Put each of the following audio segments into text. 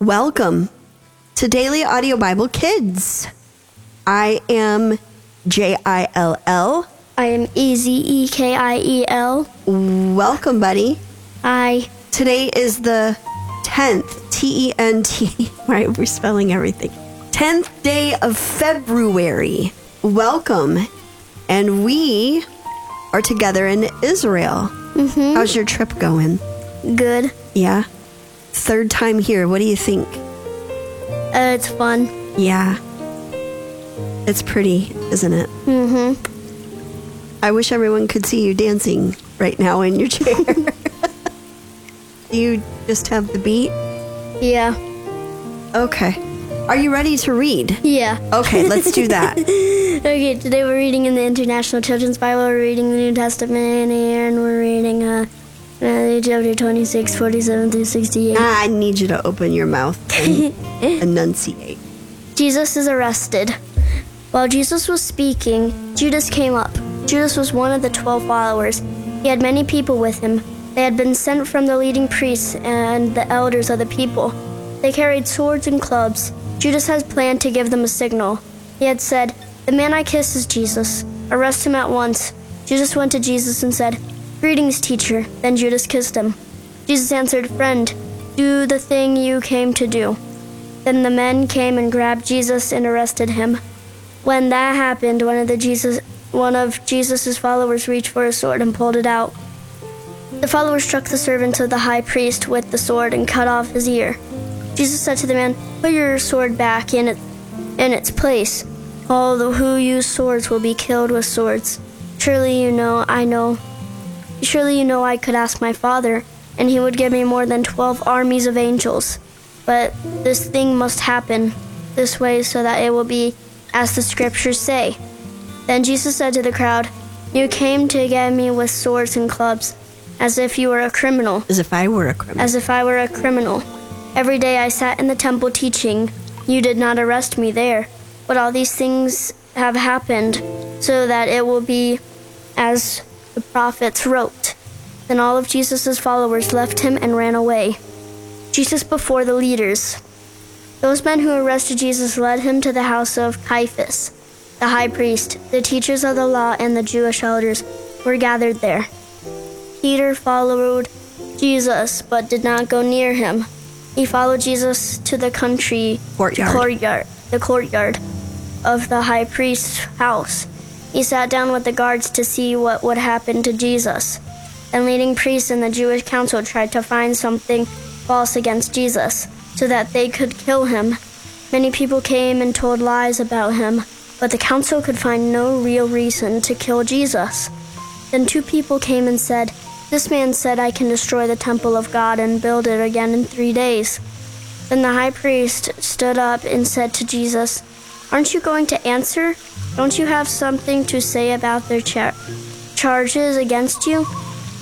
Welcome to Daily Audio Bible Kids. I am J I L L. I am E Z E K I E L. Welcome, buddy. I Today is the 10th, T E N T. Right, we're spelling everything. 10th day of February. Welcome. And we are together in Israel. Mm-hmm. How's your trip going? good. Yeah. Third time here. What do you think? Uh, it's fun. Yeah. It's pretty, isn't it? Mm-hmm. I wish everyone could see you dancing right now in your chair. do you just have the beat? Yeah. Okay. Are you ready to read? Yeah. Okay, let's do that. Okay, today we're reading in the International Children's Bible. We're reading the New Testament, and we're reading uh, Matthew chapter 26, 47 through 68. I need you to open your mouth and enunciate. Jesus is arrested. While Jesus was speaking, Judas came up. Judas was one of the twelve followers. He had many people with him. They had been sent from the leading priests and the elders of the people. They carried swords and clubs. Judas had planned to give them a signal. He had said, The man I kiss is Jesus. Arrest him at once. Judas went to Jesus and said, Greetings, teacher. Then Judas kissed him. Jesus answered, Friend, do the thing you came to do. Then the men came and grabbed Jesus and arrested him. When that happened, one of the Jesus one of Jesus' followers reached for a sword and pulled it out. The follower struck the servant of the high priest with the sword and cut off his ear. Jesus said to the man, Put your sword back in, it, in its place. All the, who use swords will be killed with swords. Surely you know, I know. Surely you know I could ask my father, and he would give me more than twelve armies of angels. But this thing must happen this way so that it will be as the scriptures say. Then Jesus said to the crowd, You came to get me with swords and clubs, as if you were a criminal As if I were a criminal. as if I were a criminal. Every day I sat in the temple teaching. You did not arrest me there. But all these things have happened so that it will be as the prophets wrote. Then all of Jesus' followers left him and ran away. Jesus before the leaders. Those men who arrested Jesus led him to the house of Caiaphas, the high priest. The teachers of the law and the Jewish elders were gathered there. Peter followed Jesus but did not go near him. He followed Jesus to the country Courtyard. courtyard, the courtyard of the high priest's house. He sat down with the guards to see what would happen to Jesus. And leading priests and the Jewish council tried to find something false against Jesus so that they could kill him. Many people came and told lies about him, but the council could find no real reason to kill Jesus. Then two people came and said, This man said I can destroy the temple of God and build it again in three days. Then the high priest stood up and said to Jesus, Aren't you going to answer? Don't you have something to say about their char- charges against you?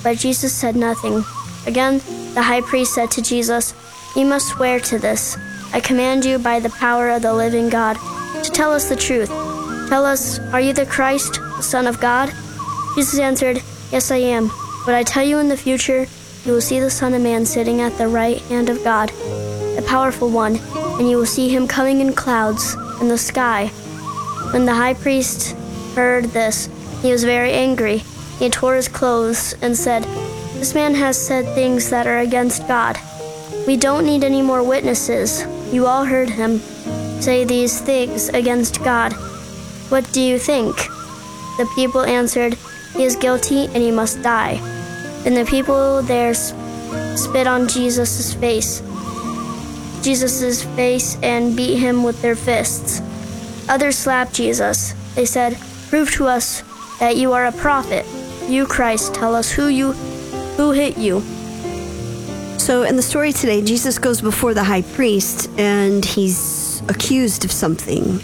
But Jesus said nothing. Again, the high priest said to Jesus, You must swear to this. I command you by the power of the living God to tell us the truth. Tell us, are you the Christ, the Son of God? Jesus answered, Yes, I am. But I tell you in the future, you will see the Son of Man sitting at the right hand of God, the powerful one, and you will see him coming in clouds in the sky. When the high priest heard this, he was very angry. He tore his clothes and said, This man has said things that are against God. We don't need any more witnesses. You all heard him say these things against God. What do you think? The people answered, He is guilty and he must die. And the people there spit on Jesus' face, Jesus' face, and beat him with their fists. Others slapped Jesus. They said, Prove to us that you are a prophet. You, Christ, tell us who you who hit you. So, in the story today, Jesus goes before the high priest and he's accused of something.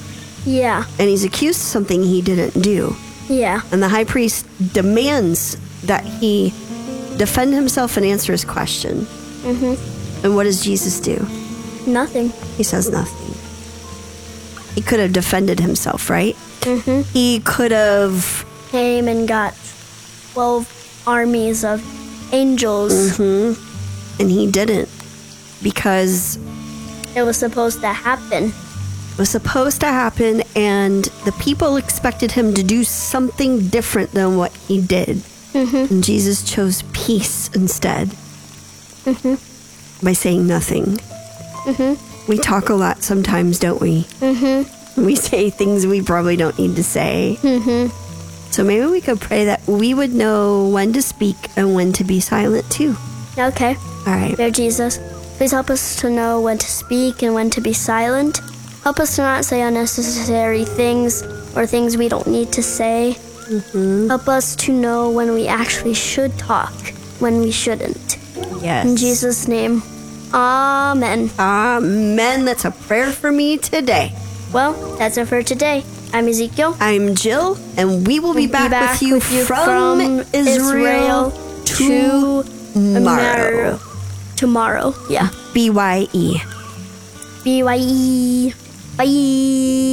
Yeah, And he's accused of something he didn't do. yeah. And the high priest demands that he defend himself and answer his question. Mm-hmm. And what does Jesus do? Nothing. He says nothing. He could have defended himself, right? Mm-hmm. He could have. Came and got twelve armies of angels. hmm And he didn't. Because it was supposed to happen. It was supposed to happen, and the people expected him to do something different than what he did. And Jesus chose peace instead by saying nothing. We talk a lot sometimes, don't we? Mm-hmm. We say things we probably don't need to say. Mm-hmm. So maybe we could pray that we would know when to speak and when to be silent too. Okay. All right. Dear Jesus, please help us to know when to speak and when to be silent. Help us to not say unnecessary things or things we don't need to say. Help us to know when we actually should talk, when we shouldn't. Yes. In Jesus' name, Amen. Amen. That's a prayer for me today. Well, that's it for today. I'm Ezekiel. I'm Jill, and we will be, Be back, with, you from, Israel, to tomorrow. Tomorrow, yeah. B Y E. B Y E. Bye.